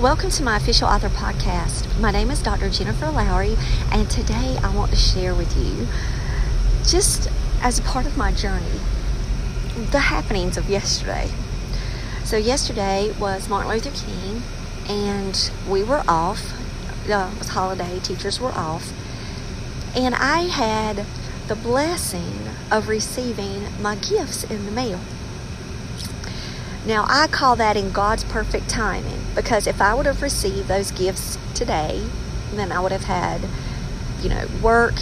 Welcome to my official author podcast. My name is Dr. Jennifer Lowry, and today I want to share with you, just as a part of my journey, the happenings of yesterday. So, yesterday was Martin Luther King, and we were off. Uh, it was holiday, teachers were off. And I had the blessing of receiving my gifts in the mail. Now, I call that in God's perfect timing because if I would have received those gifts today, then I would have had, you know, work,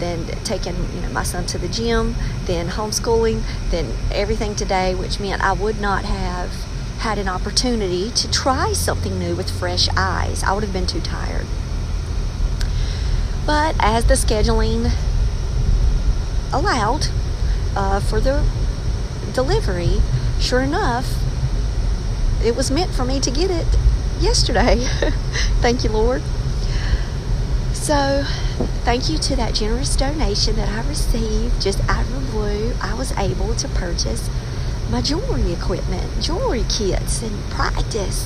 then taken, you know, my son to the gym, then homeschooling, then everything today, which meant I would not have had an opportunity to try something new with fresh eyes. I would have been too tired. But as the scheduling allowed uh, for the delivery, sure enough, it was meant for me to get it yesterday. thank you, Lord. So, thank you to that generous donation that I received just out of the blue. I was able to purchase my jewelry equipment, jewelry kits, and practice.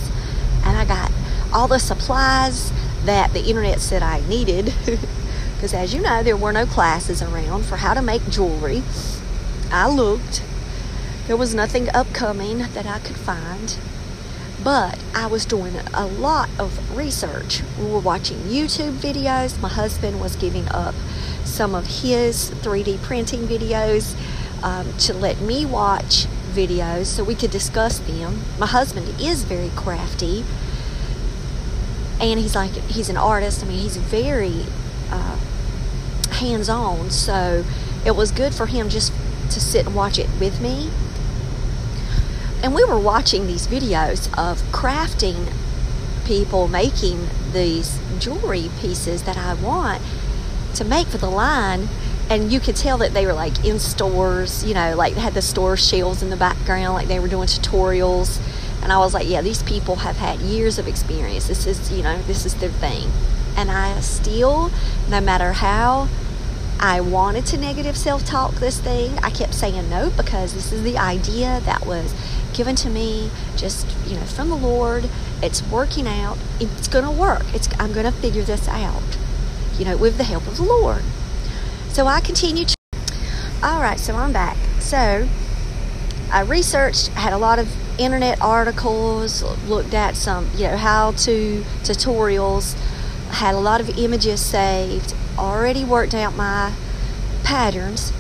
And I got all the supplies that the internet said I needed. Because, as you know, there were no classes around for how to make jewelry. I looked, there was nothing upcoming that I could find. But I was doing a lot of research. We were watching YouTube videos. My husband was giving up some of his 3D printing videos um, to let me watch videos so we could discuss them. My husband is very crafty and he's like, he's an artist. I mean, he's very uh, hands on. So it was good for him just to sit and watch it with me and we were watching these videos of crafting people making these jewelry pieces that I want to make for the line and you could tell that they were like in stores, you know, like had the store shelves in the background, like they were doing tutorials. And I was like, yeah, these people have had years of experience. This is, you know, this is their thing. And I still, no matter how I wanted to negative self talk this thing, I kept saying no because this is the idea that was given to me just you know from the lord. It's working out. It's going to work. It's i'm going to figure this out you know with the help of the lord. So i continue to all right so i'm back. So i researched had a lot of internet articles looked at some you know how to tutorials had a lot of images saved already worked out my patterns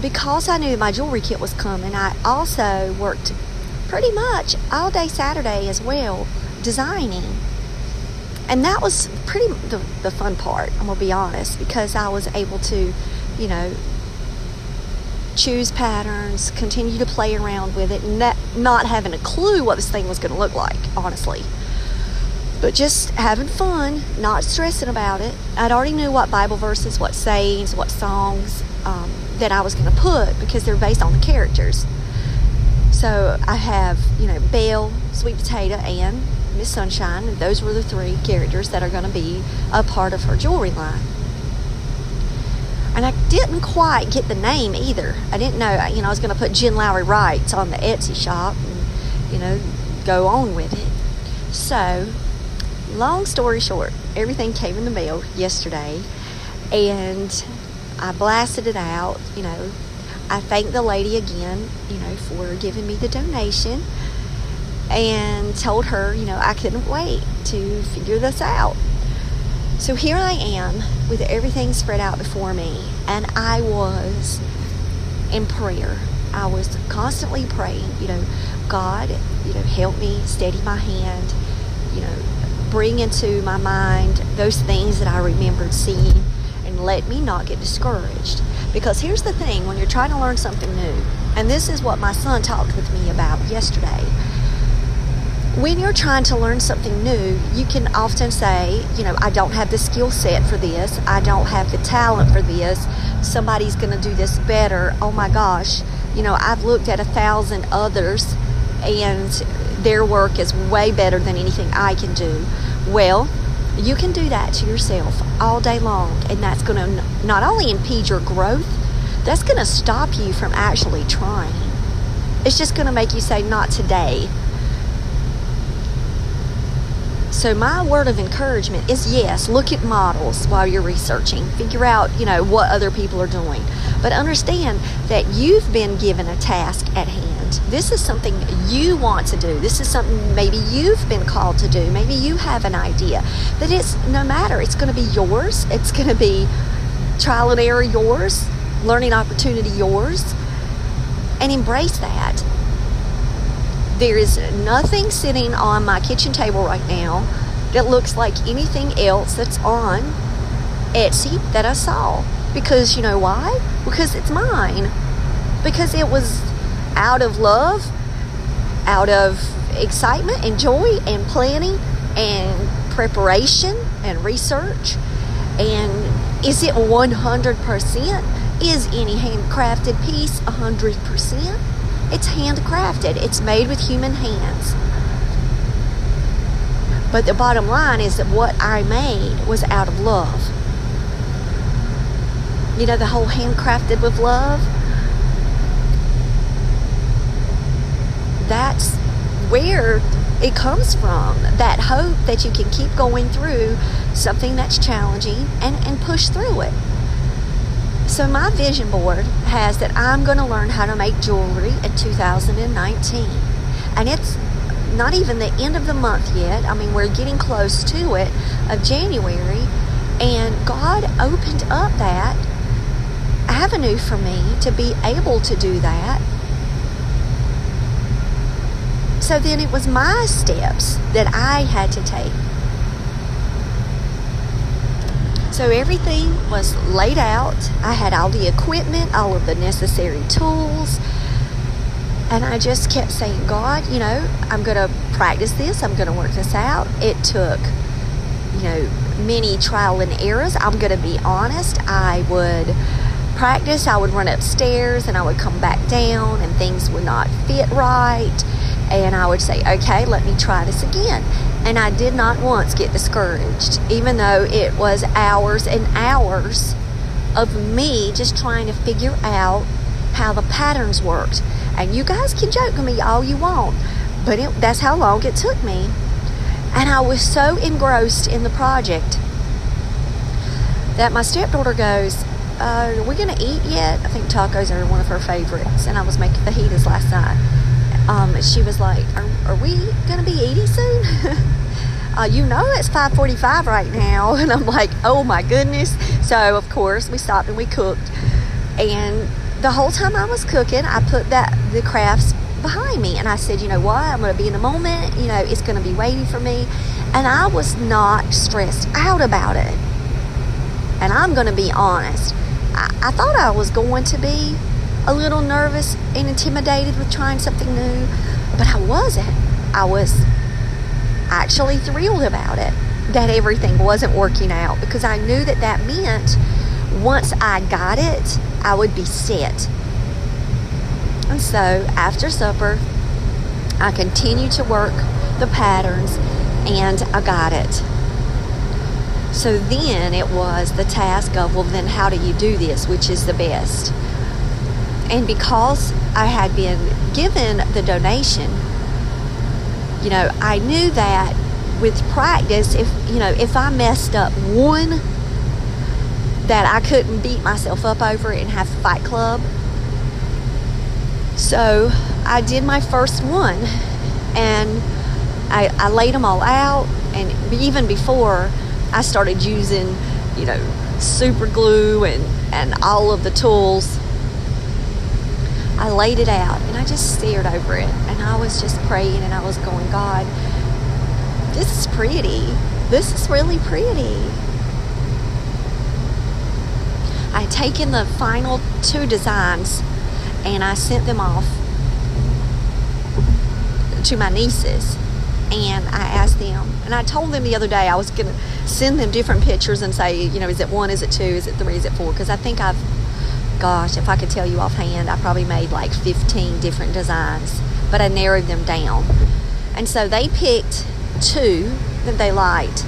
because I knew my jewelry kit was coming, I also worked pretty much all day Saturday as well designing. And that was pretty the, the fun part, I'm going to be honest, because I was able to, you know, choose patterns, continue to play around with it, and that, not having a clue what this thing was going to look like, honestly. But just having fun, not stressing about it. I'd already knew what Bible verses, what sayings, what songs, um, that I was going to put because they're based on the characters. So I have, you know, Belle, Sweet Potato, and Miss Sunshine. And those were the three characters that are going to be a part of her jewelry line. And I didn't quite get the name either. I didn't know, you know, I was going to put Jen Lowry Writes on the Etsy shop and, you know, go on with it. So, long story short, everything came in the mail yesterday. And I blasted it out, you know. I thanked the lady again, you know, for giving me the donation and told her, you know, I couldn't wait to figure this out. So here I am with everything spread out before me, and I was in prayer. I was constantly praying, you know, God, you know, help me steady my hand, you know, bring into my mind those things that I remembered seeing and let me not get discouraged. Because here's the thing when you're trying to learn something new, and this is what my son talked with me about yesterday. When you're trying to learn something new, you can often say, you know, I don't have the skill set for this, I don't have the talent for this, somebody's going to do this better. Oh my gosh, you know, I've looked at a thousand others and their work is way better than anything I can do. Well, you can do that to yourself all day long, and that's going to not only impede your growth, that's going to stop you from actually trying. It's just going to make you say, Not today. So my word of encouragement is yes, look at models while you're researching. Figure out, you know, what other people are doing. But understand that you've been given a task at hand. This is something you want to do. This is something maybe you've been called to do. Maybe you have an idea. But it's no matter, it's going to be yours. It's going to be trial and error yours, learning opportunity yours. And embrace that there is nothing sitting on my kitchen table right now that looks like anything else that's on Etsy that I saw. Because you know why? Because it's mine. Because it was out of love, out of excitement and joy and planning and preparation and research. And is it 100%? Is any handcrafted piece 100%? It's handcrafted, it's made with human hands. But the bottom line is that what I made was out of love. You know, the whole handcrafted with love? That's where it comes from. That hope that you can keep going through something that's challenging and, and push through it. So, my vision board has that I'm going to learn how to make jewelry in 2019. And it's not even the end of the month yet. I mean, we're getting close to it of January. And God opened up that for me to be able to do that. So then it was my steps that I had to take. So everything was laid out. I had all the equipment, all of the necessary tools. And I just kept saying, God, you know, I'm going to practice this. I'm going to work this out. It took, you know, many trial and errors. I'm going to be honest. I would practice. I would run upstairs and I would come back down and things would not fit right. And I would say, okay, let me try this again. And I did not once get discouraged, even though it was hours and hours of me just trying to figure out how the patterns worked. And you guys can joke with me all you want, but it, that's how long it took me. And I was so engrossed in the project that my stepdaughter goes, uh, Are we going to eat yet? I think tacos are one of her favorites. And I was making fajitas last night. Um, she was like, Are, are we going to be eating soon? uh, you know it's 5.45 right now and i'm like oh my goodness so of course we stopped and we cooked and the whole time i was cooking i put that the crafts behind me and i said you know what i'm going to be in the moment you know it's going to be waiting for me and i was not stressed out about it and i'm going to be honest I, I thought i was going to be a little nervous and intimidated with trying something new but i wasn't i was actually thrilled about it that everything wasn't working out because I knew that that meant once I got it, I would be set. And so after supper, I continued to work the patterns and I got it. So then it was the task of, well, then how do you do this? Which is the best? And because I had been given the donation, you know, I knew that with practice, if, you know, if I messed up one, that I couldn't beat myself up over it and have fight club. So I did my first one and I, I laid them all out. And even before I started using, you know, super glue and, and all of the tools, I laid it out and I just stared over it and I was just praying and I was going, God, this is pretty. This is really pretty. I had taken the final two designs and I sent them off to my nieces and I asked them, and I told them the other day I was going to send them different pictures and say, you know, is it one, is it two, is it three, is it four? Because I think I've, gosh, if I could tell you offhand, I probably made like 15 different designs, but I narrowed them down. And so they picked two that they liked.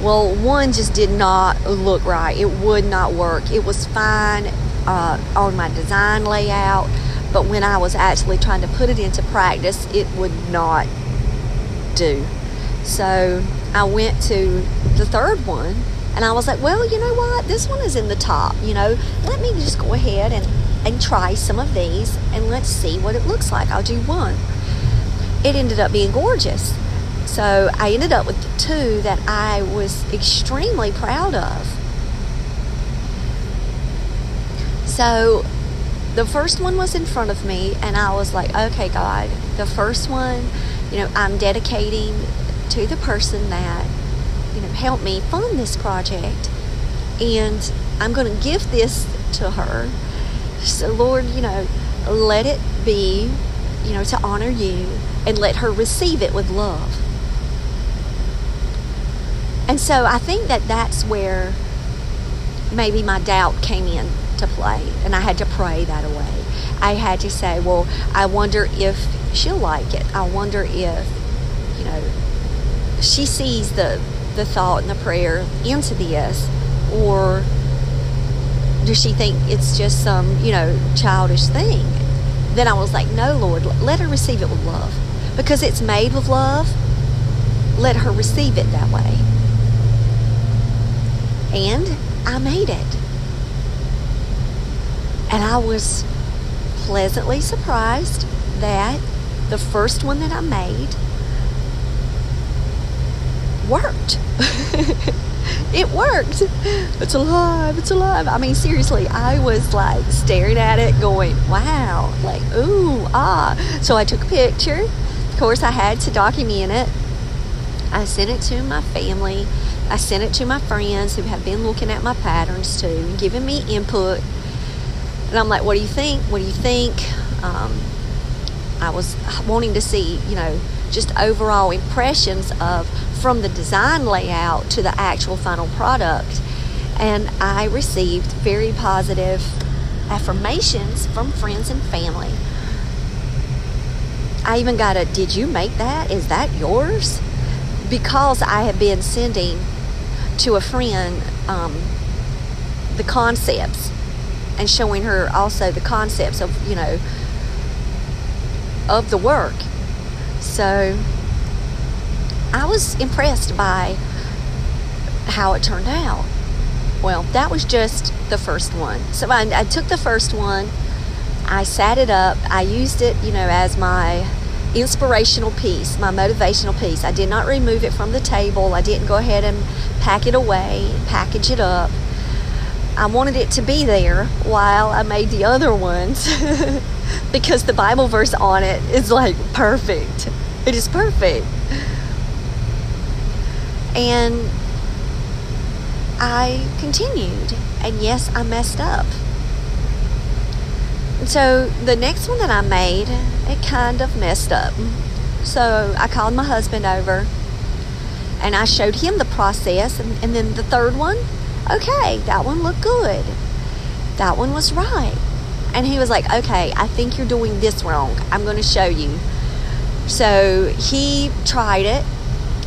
Well, one just did not look right. It would not work. It was fine uh, on my design layout, but when I was actually trying to put it into practice, it would not do. So I went to the third one and I was like, well, you know what? This one is in the top. You know, let me just go ahead and, and try some of these and let's see what it looks like. I'll do one. It ended up being gorgeous. So I ended up with two that I was extremely proud of. So the first one was in front of me, and I was like, okay, God, the first one, you know, I'm dedicating to the person that, you know, helped me fund this project. And I'm going to give this to her. So, Lord, you know, let it be, you know, to honor you and let her receive it with love. And so I think that that's where maybe my doubt came in to play, and I had to pray that away. I had to say, well, I wonder if she'll like it. I wonder if, you know, she sees the the thought and the prayer into this, or does she think it's just some, you know, childish thing? Then I was like, no, Lord, let her receive it with love. Because it's made with love, let her receive it that way. And I made it. And I was pleasantly surprised that the first one that I made worked. it worked. It's alive. It's alive. I mean, seriously, I was like staring at it, going, wow, like, ooh, ah. So I took a picture. Of course, I had to document it. I sent it to my family. I sent it to my friends who have been looking at my patterns too, giving me input and I'm like, what do you think? What do you think? Um, I was wanting to see, you know, just overall impressions of from the design layout to the actual final product. And I received very positive affirmations from friends and family. I even got a, did you make that? Is that yours? Because I have been sending to a friend um, the concepts and showing her also the concepts of, you know, of the work. So I was impressed by how it turned out. Well, that was just the first one. So I, I took the first one, I sat it up, I used it, you know, as my inspirational piece, my motivational piece. I did not remove it from the table. I didn't go ahead and pack it away, package it up. I wanted it to be there while I made the other ones because the Bible verse on it is like perfect. It is perfect. And I continued, and yes, I messed up. So the next one that I made, it kind of messed up. So I called my husband over and I showed him the process, and, and then the third one, okay, that one looked good. That one was right. And he was like, okay, I think you're doing this wrong. I'm going to show you. So he tried it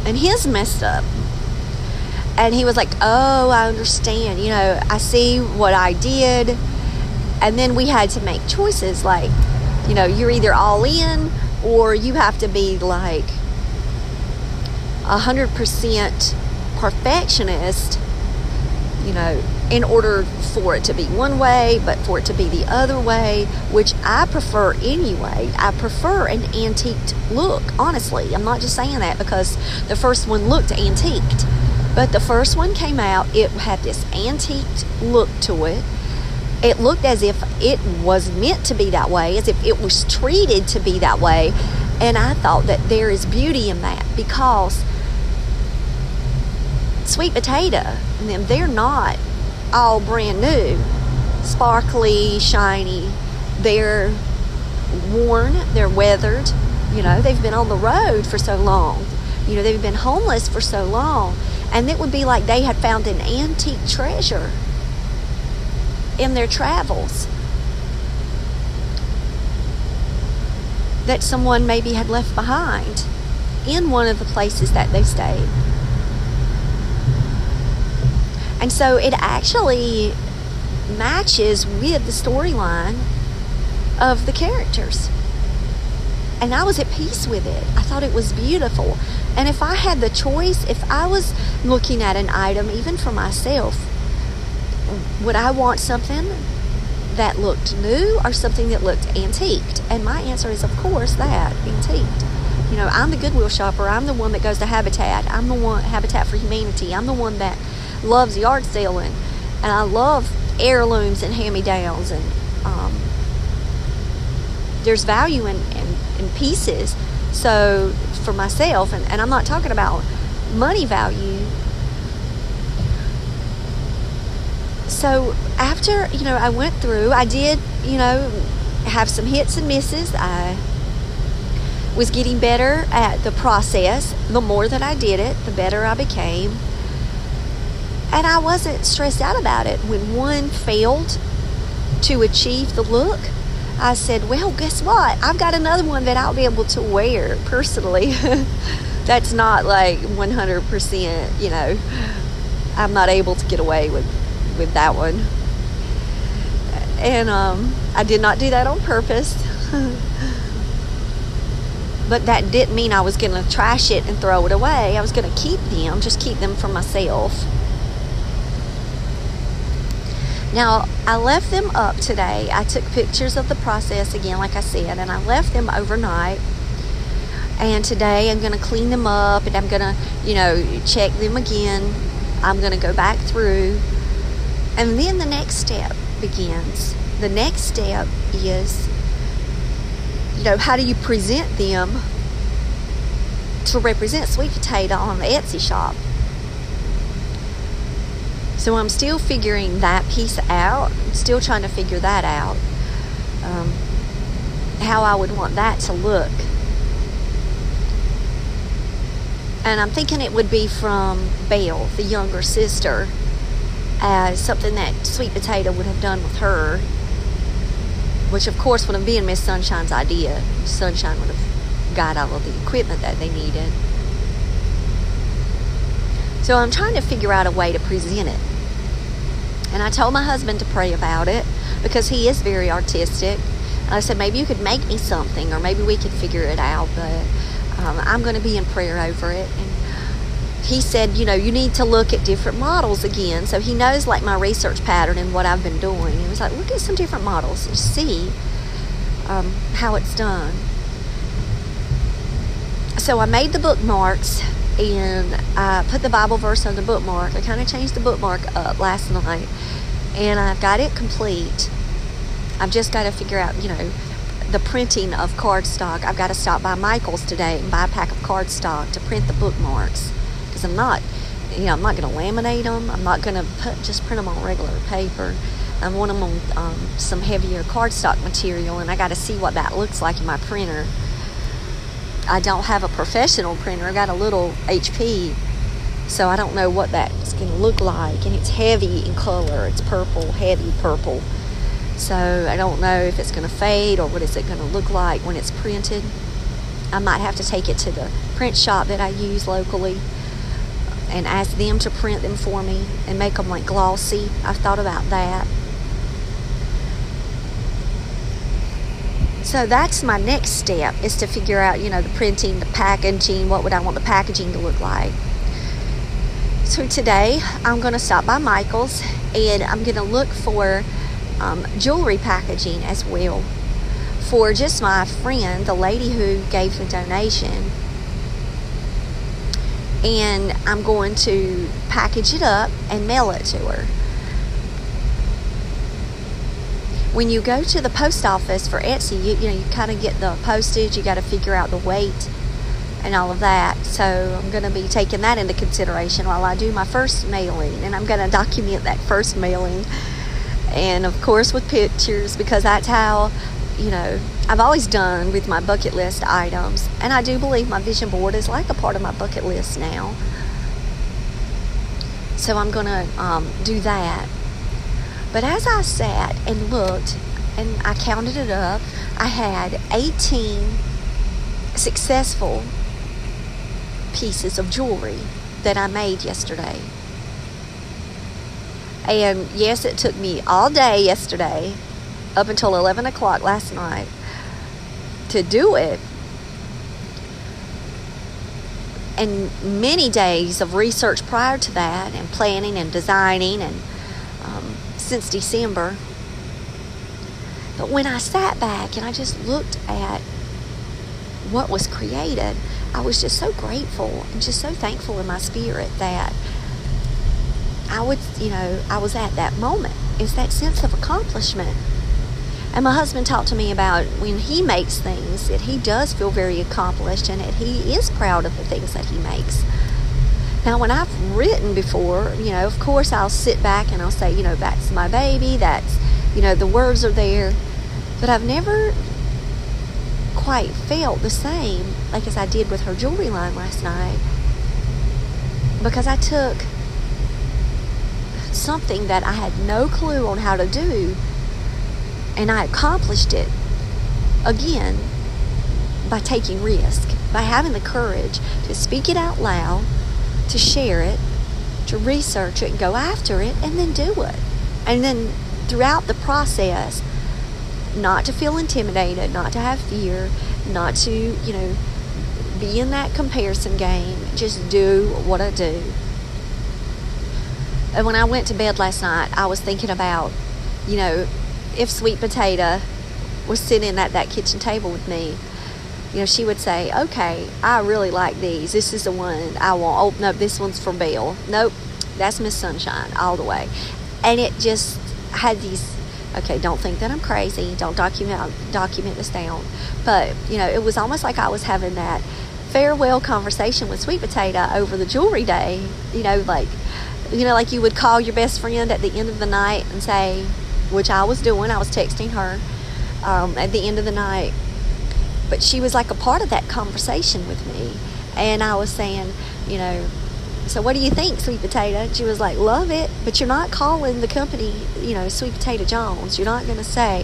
and his messed up. And he was like, oh, I understand. You know, I see what I did. And then we had to make choices like, you know, you're either all in or you have to be like a 100% perfectionist you know, in order for it to be one way, but for it to be the other way, which I prefer anyway. I prefer an antiqued look, honestly. I'm not just saying that because the first one looked antiqued. But the first one came out, it had this antiqued look to it. It looked as if it was meant to be that way, as if it was treated to be that way. And I thought that there is beauty in that because sweet potato and them they're not all brand new sparkly, shiny. They're worn, they're weathered. You know, they've been on the road for so long. You know, they've been homeless for so long. And it would be like they had found an antique treasure in their travels that someone maybe had left behind in one of the places that they stayed. And so it actually matches with the storyline of the characters. And I was at peace with it. I thought it was beautiful. And if I had the choice, if I was looking at an item, even for myself, would I want something that looked new or something that looked antiqued? And my answer is, of course, that antiqued. You know, I'm the Goodwill shopper. I'm the one that goes to Habitat. I'm the one, Habitat for Humanity. I'm the one that loves yard selling. And I love heirlooms and hand me downs. And um, there's value in, in, in, pieces. So for myself, and, and I'm not talking about money value. So after, you know, I went through, I did, you know, have some hits and misses. I was getting better at the process. The more that I did it, the better I became. And I wasn't stressed out about it. When one failed to achieve the look, I said, Well, guess what? I've got another one that I'll be able to wear personally. That's not like 100%, you know, I'm not able to get away with, with that one. And um, I did not do that on purpose. but that didn't mean I was going to trash it and throw it away. I was going to keep them, just keep them for myself. Now, I left them up today. I took pictures of the process again, like I said, and I left them overnight. And today I'm going to clean them up and I'm going to, you know, check them again. I'm going to go back through. And then the next step begins. The next step is you know, how do you present them to represent sweet potato on the Etsy shop? So I'm still figuring that piece out. Still trying to figure that out. Um, how I would want that to look. And I'm thinking it would be from Belle, the younger sister, as something that Sweet Potato would have done with her which of course would have been Miss Sunshine's idea. Sunshine would have got all of the equipment that they needed. So I'm trying to figure out a way to present it. And I told my husband to pray about it because he is very artistic. And I said, maybe you could make me something or maybe we could figure it out, but um, I'm going to be in prayer over it. And he said, you know, you need to look at different models again. So he knows like my research pattern and what I've been doing. He was like, look at some different models and see um, how it's done. So I made the bookmarks and I put the Bible verse on the bookmark. I kind of changed the bookmark up last night and I've got it complete. I've just got to figure out, you know, the printing of cardstock. I've got to stop by Michael's today and buy a pack of cardstock to print the bookmarks because I'm not, you know, I'm not going to laminate them. I'm not going to put just print them on regular paper. I want them on um, some heavier cardstock material, and I got to see what that looks like in my printer. I don't have a professional printer. I got a little HP, so I don't know what that's going to look like. And it's heavy in color. It's purple, heavy purple. So I don't know if it's going to fade or what is it going to look like when it's printed. I might have to take it to the print shop that I use locally and ask them to print them for me and make them like glossy. I've thought about that. So that's my next step is to figure out, you know, the printing, the packaging, what would I want the packaging to look like. So today I'm going to stop by Michael's and I'm going to look for um, jewelry packaging as well for just my friend, the lady who gave the donation and I'm going to package it up and mail it to her. When you go to the post office for Etsy, you, you know, you kind of get the postage, you got to figure out the weight and all of that. So I'm going to be taking that into consideration while I do my first mailing, and I'm going to document that first mailing and of course with pictures because that's how you know I've always done with my bucket list items, and I do believe my vision board is like a part of my bucket list now. So I'm going to um, do that. But as I sat and looked, and I counted it up, I had 18 successful pieces of jewelry that I made yesterday. And yes, it took me all day yesterday, up until 11 o'clock last night, to do it. And many days of research prior to that, and planning and designing, and since December. But when I sat back and I just looked at what was created, I was just so grateful and just so thankful in my spirit that I would, you know, I was at that moment. It's that sense of accomplishment. And my husband talked to me about when he makes things that he does feel very accomplished and that he is proud of the things that he makes. Now, when I've written before, you know, of course I'll sit back and I'll say, you know, that's my baby, that's, you know, the words are there. But I've never quite felt the same like as I did with her jewelry line last night because I took something that I had no clue on how to do and I accomplished it again by taking risk, by having the courage to speak it out loud, to share it, to research it go after it, and then do it. And then throughout the process, not to feel intimidated, not to have fear, not to, you know, be in that comparison game. Just do what I do. And when I went to bed last night, I was thinking about, you know, if Sweet Potato was sitting at that kitchen table with me, you know, she would say, "Okay, I really like these. This is the one I want. Oh no, this one's for Bill. Nope, that's Miss Sunshine all the way." And it just had these. Okay, don't think that I'm crazy. Don't document document this down. But you know, it was almost like I was having that farewell conversation with Sweet Potato over the jewelry day. You know, like you know, like you would call your best friend at the end of the night and say, which I was doing. I was texting her um, at the end of the night. But she was like a part of that conversation with me. And I was saying, you know, so what do you think, Sweet Potato? She was like, love it, but you're not calling the company, you know, Sweet Potato Jones. You're not going to say,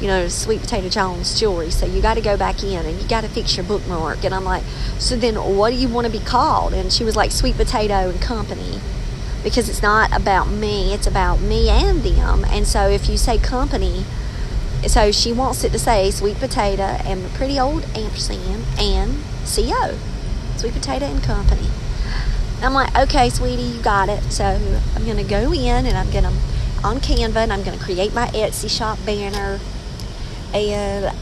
you know, Sweet Potato Jones jewelry. So you got to go back in and you got to fix your bookmark. And I'm like, so then what do you want to be called? And she was like, Sweet Potato and Company because it's not about me, it's about me and them. And so if you say company, so she wants it to say sweet potato and pretty old ampersand and CO, sweet potato and company. I'm like, okay, sweetie, you got it. So I'm gonna go in and I'm gonna on Canva and I'm gonna create my Etsy shop banner. And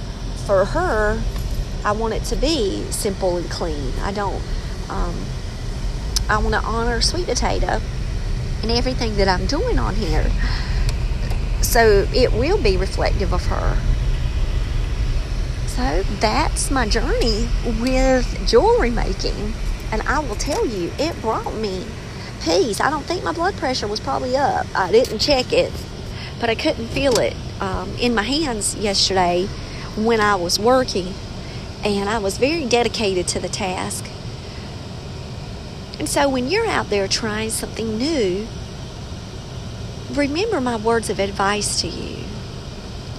for her, I want it to be simple and clean. I don't. Um, I want to honor sweet potato and everything that I'm doing on here. So it will be reflective of her. So that's my journey with jewelry making. And I will tell you, it brought me peace. I don't think my blood pressure was probably up. I didn't check it, but I couldn't feel it um, in my hands yesterday when I was working. And I was very dedicated to the task. And so when you're out there trying something new, remember my words of advice to you.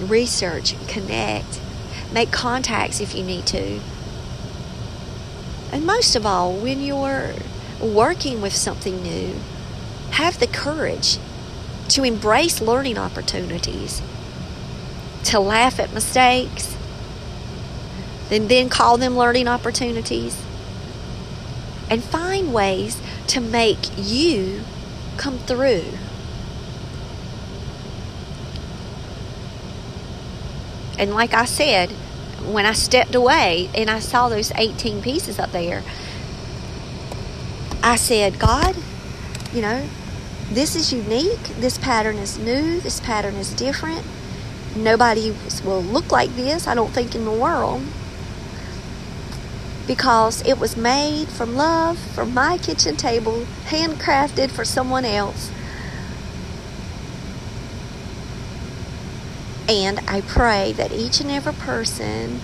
Research, connect, make contacts if you need to. And most of all, when you're working with something new, have the courage to embrace learning opportunities, to laugh at mistakes, and then call them learning opportunities and find ways to make you come through. And like I said, when I stepped away and I saw those 18 pieces up there, I said, God, you know, this is unique. This pattern is new. This pattern is different. Nobody will look like this, I don't think, in the world because it was made from love, from my kitchen table, handcrafted for someone else. And I pray that each and every person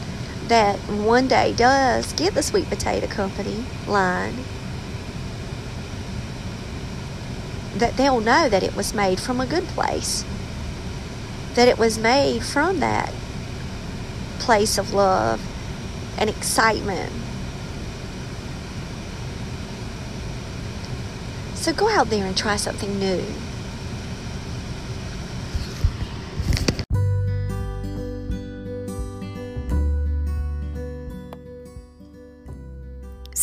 that one day does get the Sweet Potato Company line, that they'll know that it was made from a good place, that it was made from that place of love and excitement. So go out there and try something new.